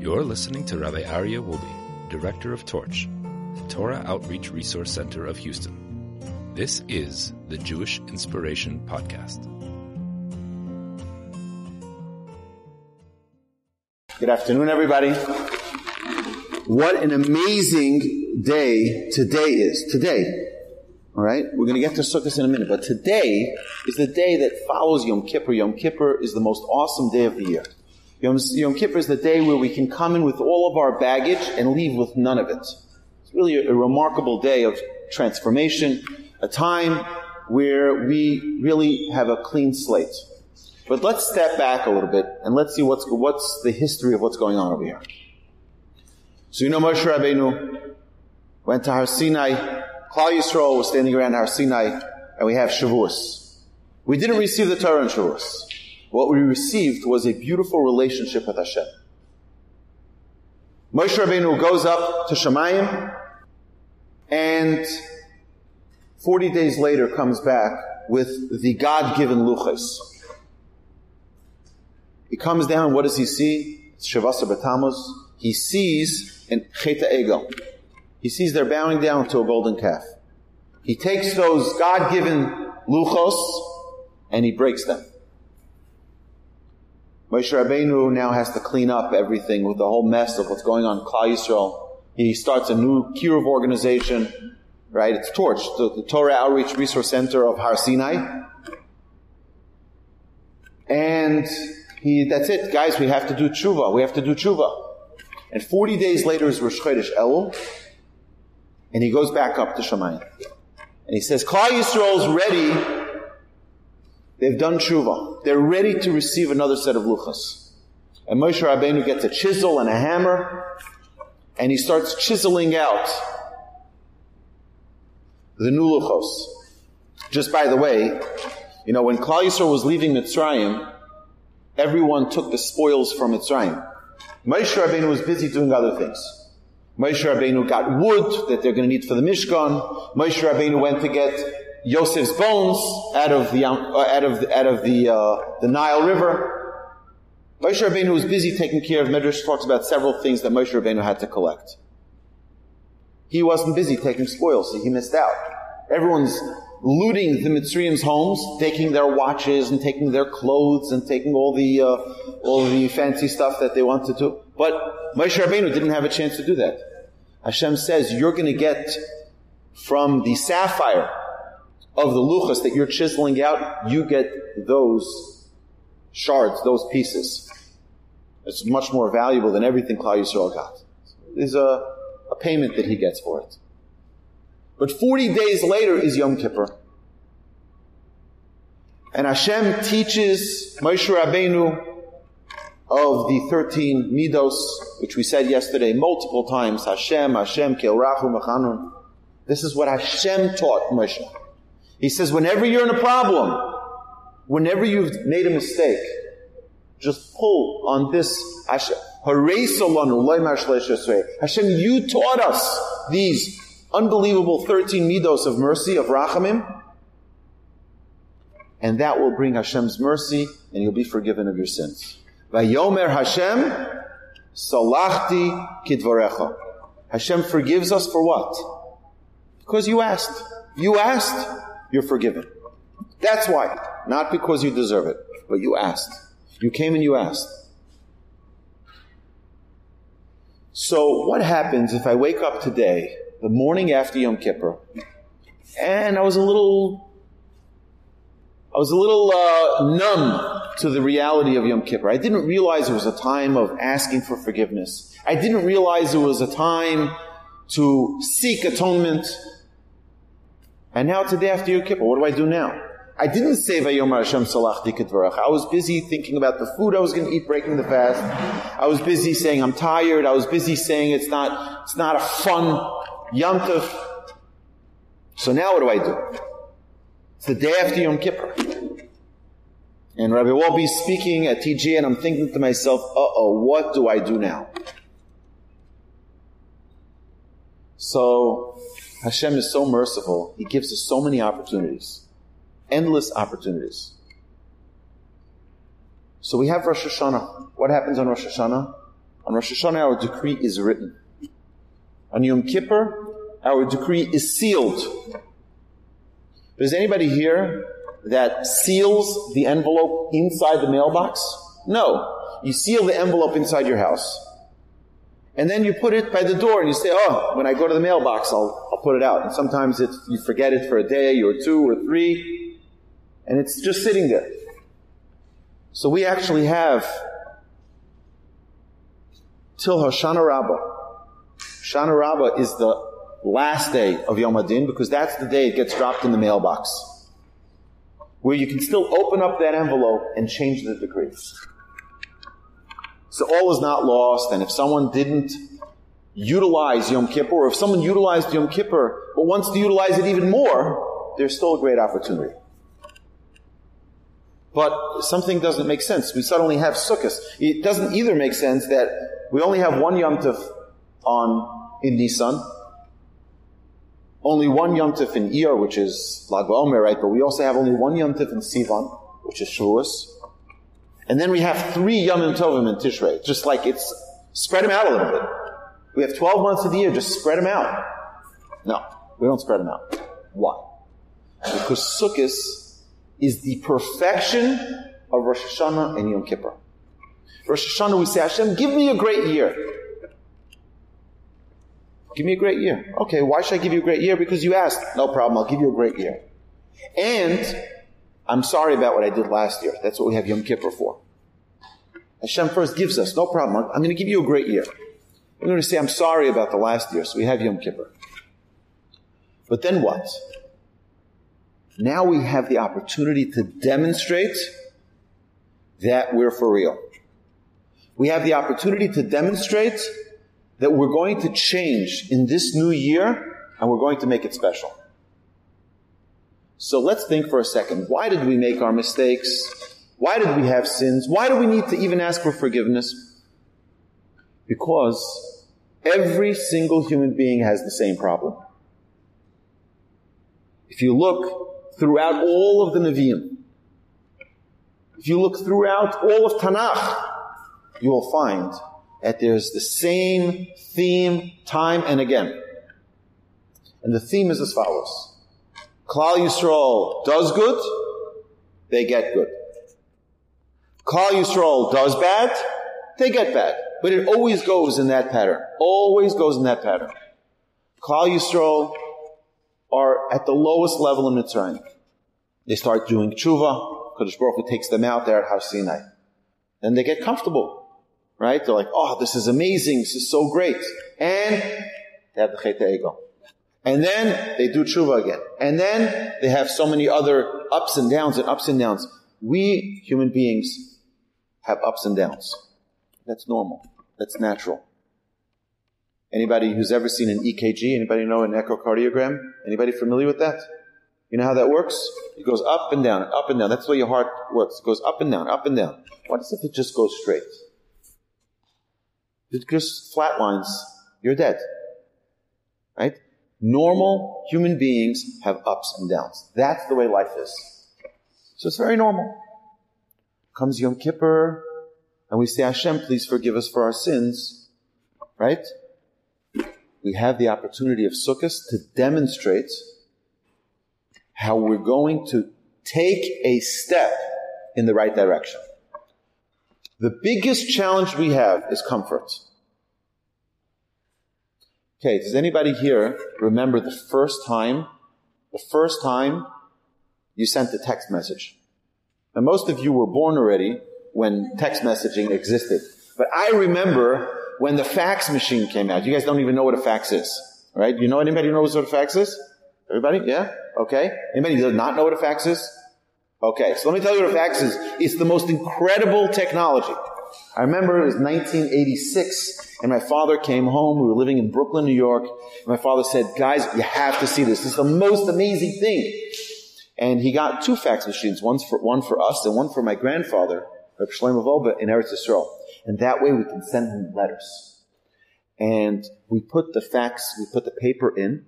You're listening to Rabbi Aryeh Wolbe, Director of Torch, the Torah Outreach Resource Center of Houston. This is the Jewish Inspiration Podcast. Good afternoon, everybody. What an amazing day today is. Today. All right? We're going to get to Sukkot in a minute, but today is the day that follows Yom Kippur. Yom Kippur is the most awesome day of the year. Yom, Yom Kippur is the day where we can come in with all of our baggage and leave with none of it. It's really a, a remarkable day of transformation, a time where we really have a clean slate. But let's step back a little bit and let's see what's, what's the history of what's going on over here. So you know Moshe Rabbeinu went to Har Sinai, Klal Yisrael was standing around Har Sinai, and we have Shavuos. We didn't receive the Torah in Shavuos. What we received was a beautiful relationship with Hashem. Moshe Rabbeinu goes up to Shamayim, and 40 days later comes back with the God-given luchos. He comes down, what does he see? It's Shivasar B'Tammuz. He sees an Chet HaEgel. He sees they're bowing down to a golden calf. He takes those God-given luchos and he breaks them. Moshe Rabbeinu now has to clean up everything with the whole mess of what's going on in Klal Yisrael. He starts a new Kiruv organization, right? It's Torch, the, the Torah Outreach Resource Center of Har Sinai. And he, that's it, guys, we have to do tshuva. We have to do tshuva. And 40 days later is Rosh Chodesh Elul, and he goes back up to Shamayim. And he says, Klal Yisrael is ready They've done tshuva. They're ready to receive another set of luchos. And Moshe Rabbeinu gets a chisel and a hammer, and he starts chiseling out the new luchos. Just by the way, you know, when Klal Yisrael was leaving Mitzrayim, everyone took the spoils from Mitzrayim. Moshe Rabbeinu was busy doing other things. Moshe Rabbeinu got wood that they're going to need for the Mishkan. Moshe Rabbeinu went to get Yosef's bones out of the uh, out of the, out of the uh, the Nile River. Moshe Rabbeinu was busy taking care of. Medrash talks about several things that Moshe Rabbeinu had to collect. He wasn't busy taking spoils, so he missed out. Everyone's looting the Mitzrayim's homes, taking their watches and taking their clothes and taking all the uh, all the fancy stuff that they wanted to. But Moshe Rabbeinu didn't have a chance to do that. Hashem says, "You're going to get from the sapphire of the luchos that you're chiseling out, you get those shards, those pieces. It's much more valuable than everything Klal Yisrael got. There's a, a payment that he gets for it. But 40 days later is Yom Kippur. And Hashem teaches Moshe Rabbeinu of the 13 midos, which we said yesterday multiple times. Hashem, Hashem, Kel Rachum, V'chanun. This is what Hashem taught Moshe. He says, whenever you're in a problem, whenever you've made a mistake, just pull on this Hashem. You taught us these unbelievable 13 midos of mercy, of rachamim, and that will bring Hashem's mercy, and you'll be forgiven of your sins. Vayomer Hashem, salachti kidvarecha. Hashem forgives us for what? Because you asked. You asked you're forgiven. That's why. Not because you deserve it, but you asked. You came and you asked. So, what happens if I wake up today, the morning after Yom Kippur, and I was a little, I was a little uh, numb to the reality of Yom Kippur. I didn't realize it was a time of asking for forgiveness. I didn't realize it was a time to seek atonement. And now today after Yom Kippur, what do I do now? I didn't say Vayom Hashem Salachti Kidvarecha. I was busy thinking about the food I was going to eat breaking the fast. I was busy saying I'm tired. I was busy saying it's not, it's not a fun Yom So now what do I do? It's the day after Yom Kippur. And Rabbi Wolbe is speaking at TG and I'm thinking to myself, uh-oh, what do I do now? So Hashem is so merciful. He gives us so many opportunities. Endless opportunities. So we have Rosh Hashanah. What happens on Rosh Hashanah? On Rosh Hashanah, our decree is written. On Yom Kippur, our decree is sealed. Does anybody here that seals the envelope inside the mailbox? No. You seal the envelope inside your house. And then you put it by the door and you say, oh, when I go to the mailbox, I'll, I'll put it out. And sometimes it's, you forget it for a day or two or three, and it's just sitting there. So we actually have till Hoshana Rabbah. Hoshana Rabbah is the last day of Yom Hadin because that's the day it gets dropped in the mailbox. Where you can still open up that envelope and change the decree. So all is not lost, and if someone didn't utilize Yom Kippur, or if someone utilized Yom Kippur but wants to utilize it even more, there's still a great opportunity. But something doesn't make sense. We suddenly have Sukkot. It doesn't either make sense that we only have one Yom Tov on in Nisan, only one Yom Tov in Iyar, which is Lag BaOmer, right? But we also have only one Yom Tov in Sivan, which is Shavuos. And then we have three Yom Tovim in Tishrei. Just like it's, spread them out a little bit. We have 12 months of the year, just spread them out. No, we don't spread them out. Why? Because Sukkot is the perfection of Rosh Hashanah and Yom Kippur. Rosh Hashanah, we say, Hashem, give me a great year. Give me a great year. Okay, why should I give you a great year? Because you asked. No problem, I'll give you a great year. And I'm sorry about what I did last year. That's what we have Yom Kippur for. Hashem first gives us, no problem. I'm going to give you a great year. We're going to say, I'm sorry about the last year, so we have Yom Kippur. But then what? Now we have the opportunity to demonstrate that we're for real. We have the opportunity to demonstrate that we're going to change in this new year and we're going to make it special. So let's think for a second. Why did we make our mistakes? Why did we have sins? Why do we need to even ask for forgiveness? Because every single human being has the same problem. If you look throughout all of the Nevi'im, if you look throughout all of Tanakh, you will find that there's the same theme time and again. And the theme is as follows. Klal Yisrael does good, they get good. Klal Yisrael does bad, they get bad. But it always goes in that pattern. Always goes in that pattern. Klal Yisrael are at the lowest level in Mitzrayim. They start doing tshuva. Kadosh Baruch Hu takes them out there at Har Sinai. Then they get comfortable right? They're like, oh, this is amazing. This is so great. And they have the Chet HaEgel. And then they do tshuva again. And then they have so many other ups and downs and ups and downs. We human beings have ups and downs. That's normal. That's natural. Anybody who's ever seen an EKG? Anybody know an echocardiogram? Anybody familiar with that? You know how that works? It goes up and down, up and down. That's the way your heart works. It goes up and down, up and down. What if it just goes straight? It just flatlines. You're dead. Right? Normal human beings have ups and downs. That's the way life is. So it's very normal. Comes Yom Kippur, and we say, Hashem, please forgive us for our sins. Right? We have the opportunity of Sukkot to demonstrate how we're going to take a step in the right direction. The biggest challenge we have is comfort. Okay, does anybody here remember the first time, the first time you sent a text message? Now most of you were born already when text messaging existed. But I remember when the fax machine came out. You guys don't even know what a fax is, right? You know anybody who knows what a fax is? Everybody? Yeah? Okay. Anybody does not know what a fax is? Okay, so let me tell you what a fax is. It's the most incredible technology. I remember it was 1986 and my father came home. We were living in Brooklyn, New York. And my father said, guys, you have to see this. This is the most amazing thing. And he got two fax machines, one for, one for us and one for my grandfather, Reb Shlomo Wolbe in Eretz Yisrael. And that way we can send him letters. And we put the fax, we put the paper in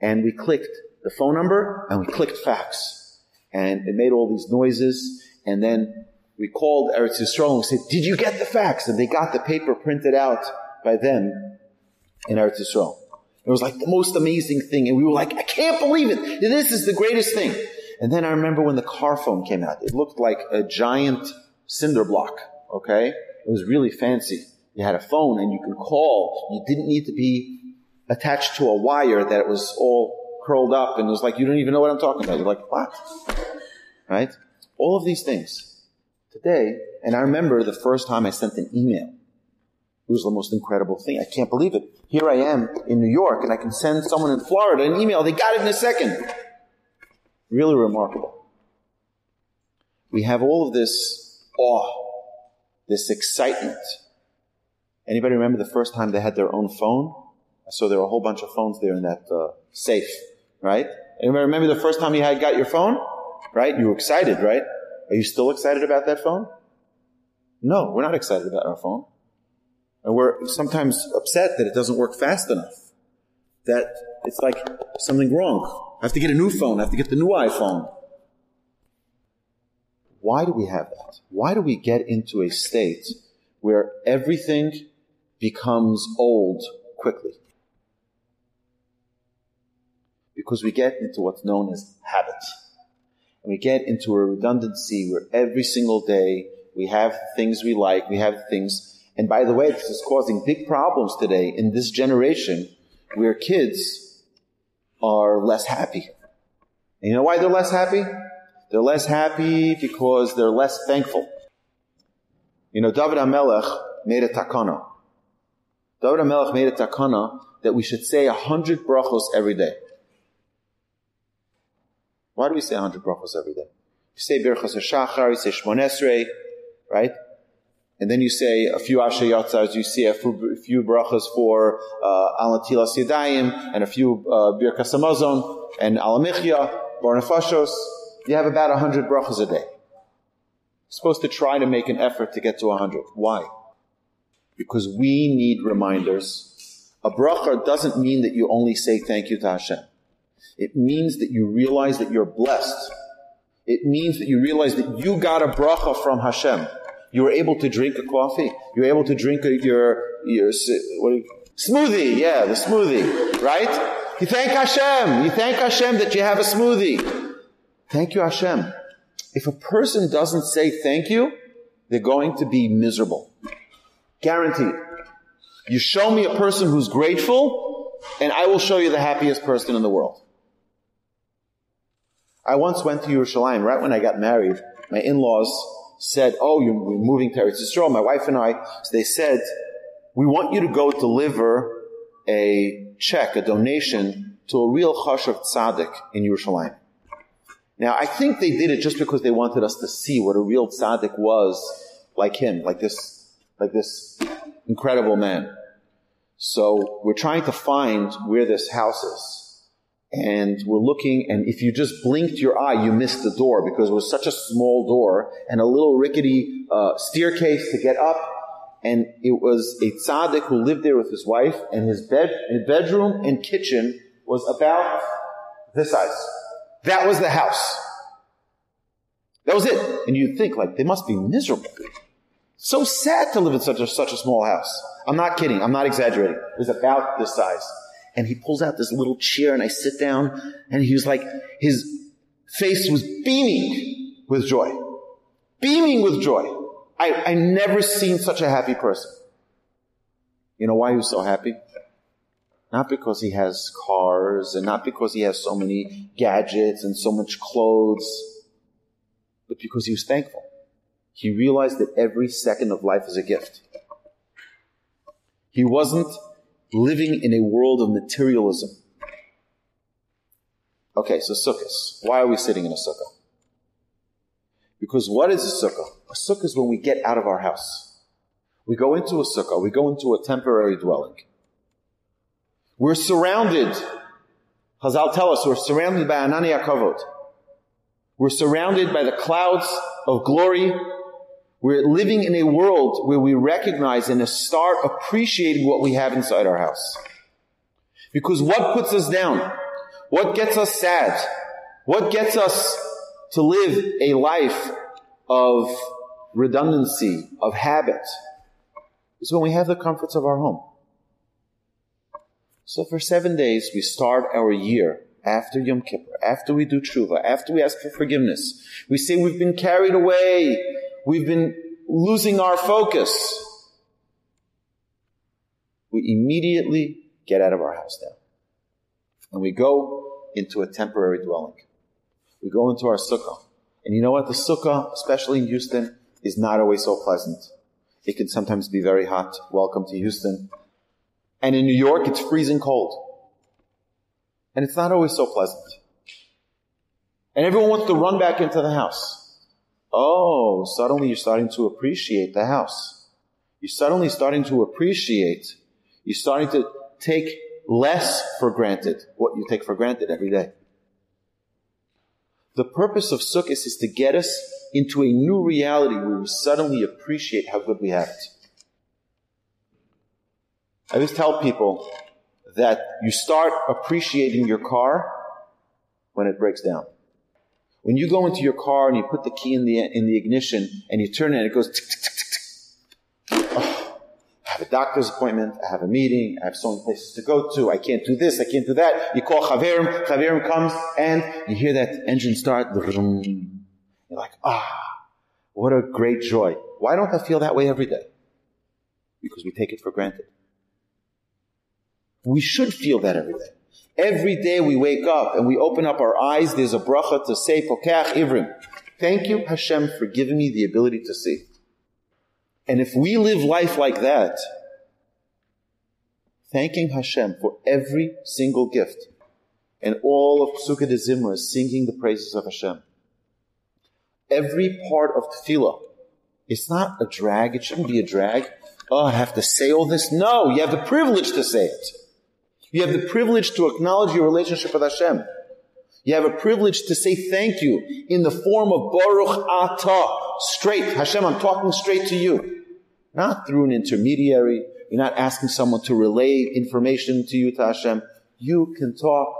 and we clicked the phone number and we clicked fax and it made all these noises. And then we called Eretz Yisrael and we said, did you get the facts? And they got the paper printed out by them in Eretz Yisrael. It was like the most amazing thing. And we were like, I can't believe it. This is the greatest thing. And then I remember when the car phone came out. It looked like a giant cinder block. Okay? It was really fancy. You had a phone and you could call. You didn't need to be attached to a wire that it was all curled up and it was like, you don't even know what I'm talking about. You're like, what? Right? All of these things. Today, and I remember the first time I sent an email. It was the most incredible thing. I can't believe it. Here I am in New York and I can send someone in Florida an email. They got it in a second. Really remarkable. We have all of this awe, this excitement. Anybody remember the first time they had their own phone? I saw there were a whole bunch of phones there in that uh, safe, right? Anybody remember the first time you had got your phone? Right? You were excited, right? Are you still excited about that phone? No, we're not excited about our phone. And we're sometimes upset that it doesn't work fast enough. That it's like something wrong. I have to get a new phone. I have to get the new iPhone. Why do we have that? Why do we get into a state where everything becomes old quickly? Because we get into what's known as habit. And we get into a redundancy where every single day we have things we like, we have things and by the way, this is causing big problems today in this generation where kids are less happy. And you know why they're less happy? They're less happy because they're less thankful. You know, David HaMelech made a takana. David HaMelech made a takana that we should say a hundred brachos every day. Why do we say a hundred brachos every day? You say Birchas HaShachar, you say Shmonesrei, right? And then you say a few Asher Yatzars, you say a few, a brachas for uh, Al Netilas Yadayim, and a few uh, Birkas Hamazon, and Al HaMichya, Barnafashos. You have about a hundred brachas a day. You're supposed to try to make an effort to get to a hundred. Why? Because we need reminders. A bracha doesn't mean that you only say thank you to Hashem. It means that you realize that you're blessed. It means that you realize that you got a bracha from Hashem. You were able to drink a coffee. You were able to drink a, your, your what you, smoothie. Yeah, the smoothie, right? You thank Hashem. You thank Hashem that you have a smoothie. Thank you, Hashem. If a person doesn't say thank you, they're going to be miserable. Guaranteed. You show me a person who's grateful, and I will show you the happiest person in the world. I once went to Yerushalayim right when I got married. My in-laws said, oh, you're moving to Eretz Yisrael, my wife and I, so they said, we want you to go deliver a check, a donation to a real chashuv tzaddik in Yerushalayim. Now, I think they did it just because they wanted us to see what a real tzaddik was like him, like this, like this incredible man. So we're trying to find where this house is and we're looking, and if you just blinked your eye, you missed the door because it was such a small door and a little rickety uh, staircase to get up. And it was a tzaddik who lived there with his wife, and his bed, his bedroom and kitchen was about this size. That was the house. That was it. And you'd think, like, they must be miserable. So sad to live in such a, such a small house. I'm not kidding. I'm not exaggerating. It was about this size and he pulls out this little chair and I sit down and he was like, his face was beaming with joy. Beaming with joy. I, I never seen such a happy person. You know why he was so happy? Not because he has cars and not because he has so many gadgets and so much clothes, but because he was thankful. He realized that every second of life is a gift. He wasn't living in a world of materialism. Okay, so sukkahs. Why are we sitting in a sukkah? Because what is a sukkah? A sukkah is when we get out of our house. We go into a sukkah, we go into a temporary dwelling. We're surrounded, Hazal tell us, we're surrounded by Ananei HaKavod. We're surrounded by the clouds of glory we're living in a world where we recognize and start appreciating what we have inside our house. Because what puts us down? What gets us sad? What gets us to live a life of redundancy, of habit, is when we have the comforts of our home. So for seven days, we start our year after Yom Kippur, after we do tshuva, after we ask for forgiveness. We say we've been carried away. We've been losing our focus. We immediately get out of our house now. And we go into a temporary dwelling. We go into our sukkah. And you know what? The sukkah, especially in Houston, is not always so pleasant. It can sometimes be very hot. Welcome to Houston. And in New York, it's freezing cold. And it's not always so pleasant. And everyone wants to run back into the house. Oh, suddenly you're starting to appreciate the house. You're suddenly starting to appreciate, you're starting to take less for granted what you take for granted every day. The purpose of Sukkot is to get us into a new reality where we suddenly appreciate how good we have it. I always tell people that you start appreciating your car when it breaks down. When you go into your car and you put the key in the, in the ignition and you turn it and it goes tick, tick, tick, tick. Oh, I have a doctor's appointment, I have a meeting, I have so many places to go to, I can't do this, I can't do that. You call Chaverim, Chaverim comes and you hear that engine start. You're like, ah, what a great joy. Why don't I feel that way every day? Because we take it for granted. We should feel that every day. Every day we wake up and we open up our eyes, there's a bracha to say, Pokeach Ivrim. Thank you, Hashem, for giving me the ability to see. And if we live life like that, thanking Hashem for every single gift, and all of Pesukei de Zimra is singing the praises of Hashem. Every part of tefillah, it's not a drag, it shouldn't be a drag. Oh, I have to say all this. No, you have the privilege to say it. You have the privilege to acknowledge your relationship with Hashem. You have a privilege to say thank you in the form of Baruch Atah. Straight. Hashem, I'm talking straight to you. Not through an intermediary. You're not asking someone to relay information to you, to Hashem. You can talk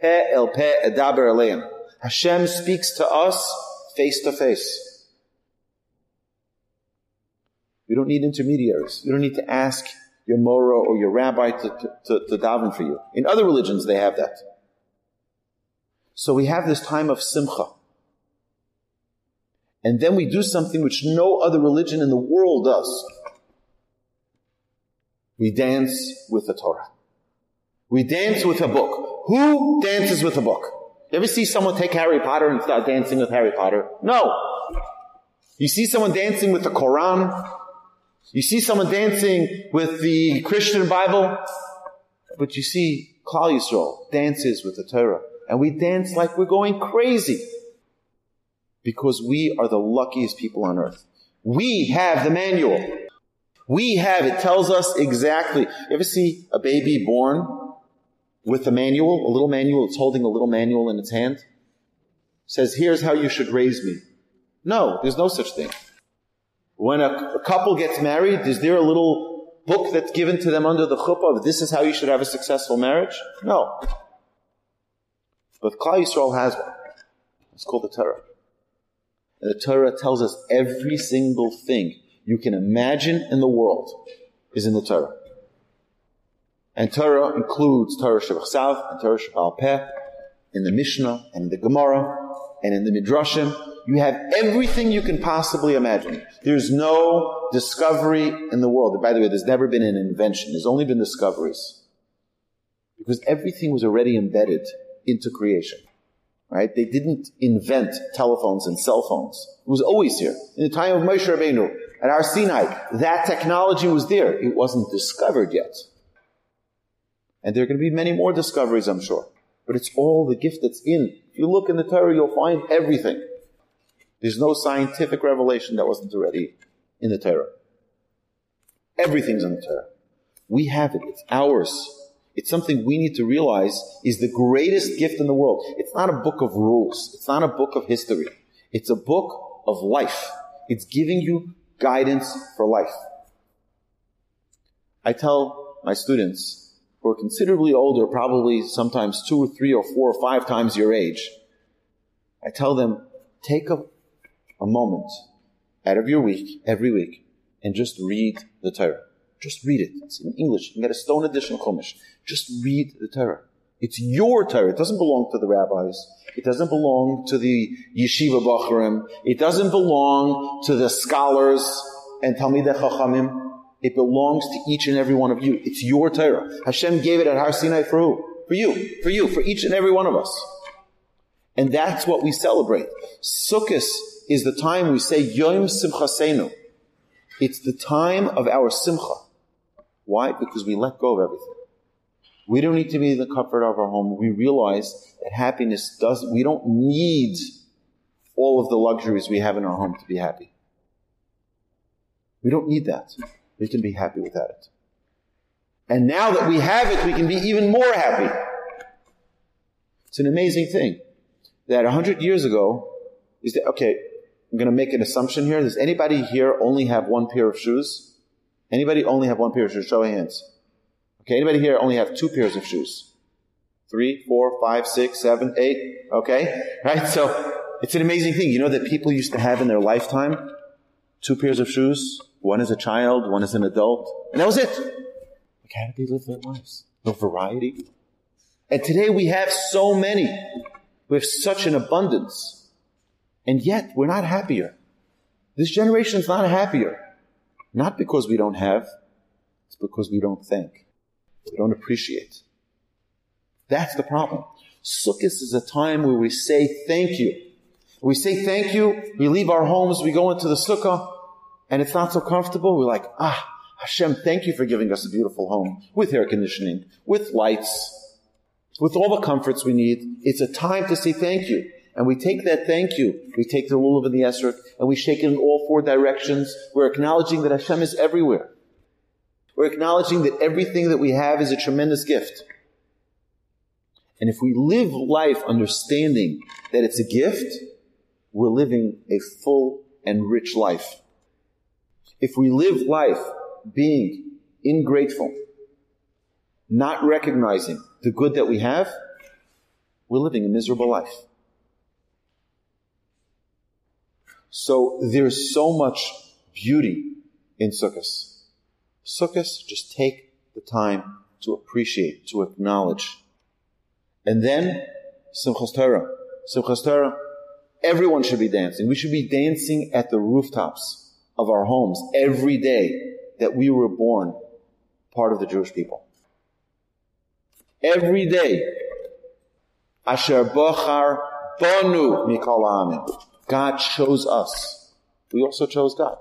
pe el pe edaber aleim. Hashem speaks to us face to face. We don't need intermediaries. We don't need to ask your mora or your rabbi to, to, to, daven for you. In other religions, they have that. So we have this time of simcha. And then we do something which no other religion in the world does. We dance with the Torah. We dance with a book. Who dances with a book? You ever see someone take Harry Potter and start dancing with Harry Potter? No. You see someone dancing with the Quran? You see someone dancing with the Christian Bible, but you see Klal Yisrael dances with the Torah. And we dance like we're going crazy. Because we are the luckiest people on earth. We have the manual. We have, it tells us exactly. You ever see a baby born with a manual, a little manual, it's holding a little manual in its hand? Says, here's how you should raise me. No, there's no such thing. When a, a, couple gets married, is there a little book that's given to them under the chuppah of this is how you should have a successful marriage? No. But Klal Yisrael has one. It's called the Torah. And the Torah tells us every single thing you can imagine in the world is in the Torah. And Torah includes Torah Shebichtav and Torah Sheb'al Peh, in the Mishnah and in the Gemara and in the Midrashim you have everything you can possibly imagine. There's no discovery in the world. By the way, there's never been an invention. There's only been discoveries. Because everything was already embedded into creation. Right? They didn't invent telephones and cell phones. It was always here. In the time of Moshe Rabbeinu, at Har Sinai, that technology was there. It wasn't discovered yet. And there are going to be many more discoveries, I'm sure. But it's all the gift that's in. If you look in the Torah, you'll find everything. There's no scientific revelation that wasn't already in the Torah. Everything's in the Torah. We have it. It's ours. It's something we need to realize is the greatest gift in the world. It's not a book of rules. It's not a book of history. It's a book of life. It's giving you guidance for life. I tell my students who are considerably older, probably sometimes two or three or four or five times your age, I tell them, take a a moment out of your week, every week, and just read the Torah. Just read it. It's in English. You can get a stone edition Chumash. Just read the Torah. It's your Torah. It doesn't belong to the rabbis. It doesn't belong to the yeshiva bacharim. It doesn't belong to the scholars and Talmidei Chachamim. It belongs to each and every one of you. It's your Torah. Hashem gave it at Har Sinai for who? For you. For you. For each and every one of us. And that's what we celebrate. Sukkot is the time we say Yom Simchasenu. It's the time of our simcha. Why? Because we let go of everything. We don't need to be in the comfort of our home. We realize that happiness does, we don't need all of the luxuries we have in our home to be happy. We don't need that. We can be happy without it. And now that we have it, we can be even more happy. It's an amazing thing that a hundred years ago is that, okay, I'm going to make an assumption here. Does anybody here only have one pair of shoes? Anybody only have one pair of shoes? Show of hands. Okay, anybody here only have two pairs of shoes? Three, four, five, six, seven, eight. Okay? Right? So, it's an amazing thing. You know that people used to have in their lifetime two pairs of shoes? One as a child, one as an adult. And that was it. Like, how did they live their lives? No variety. And today we have so many. We have such an abundance. And yet we're not happier. This generation is not happier. Not because we don't have, it's because we don't think. We don't appreciate. That's the problem. Sukkot is a time where we say thank you. We say thank you, we leave our homes, we go into the sukkah, and it's not so comfortable. We're like, ah, Hashem, thank you for giving us a beautiful home with air conditioning, with lights, with all the comforts we need. It's a time to say thank you. And we take that thank you, we take the lulav and the esrog, and we shake it in all four directions. We're acknowledging that Hashem is everywhere. We're acknowledging that everything that we have is a tremendous gift. And if we live life understanding that it's a gift, we're living a full and rich life. If we live life being ingrateful, not recognizing the good that we have, we're living a miserable life. So there's so much beauty in Sukkot. Sukkot, just take the time to appreciate, to acknowledge. And then, Simchas Torah. Simchas Torah, everyone should be dancing. We should be dancing at the rooftops of our homes every day that we were born part of the Jewish people. Every day. Asher Bochar Bonu Mikol God chose us. We also chose God.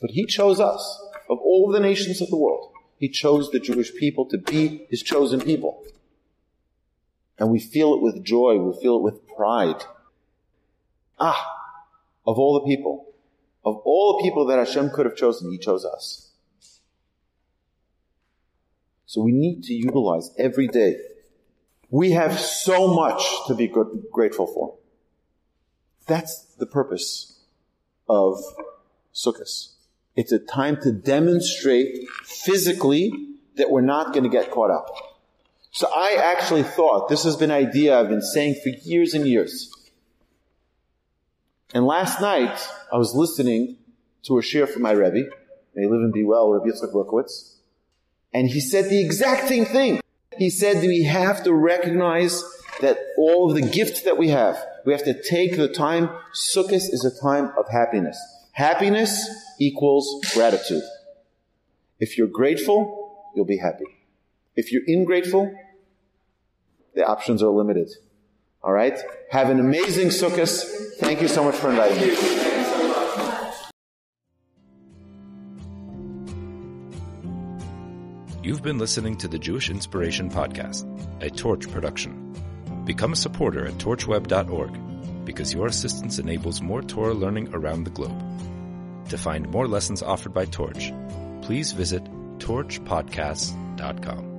But He chose us of all the nations of the world, he chose the Jewish people to be his chosen people. And we feel it with joy, we feel it with pride. Ah, of all the people, of all the people that Hashem could have chosen, he chose us. So we need to utilize every day. We have so much to be grateful for. That's the purpose of Sukkot. It's a time to demonstrate physically that we're not going to get caught up. So I actually thought, this has been an idea I've been saying for years and years. And last night, I was listening to a shiur from my Rebbe, may live and be well, Rabbi Yitzchak Berkowitz, and he said the exact same thing. He said we have to recognize that all of the gifts that we have, we have to take the time. Sukkot is a time of happiness. Happiness equals gratitude. If you're grateful, you'll be happy. If you're ingrateful, the options are limited. All right? Have an amazing Sukkot. Thank you so much for inviting me. You've been listening to the Jewish Inspiration Podcast, a Torch production. Become a supporter at torchweb.org because your assistance enables more Torah learning around the globe. To find more lessons offered by Torch, please visit torchpodcasts.com.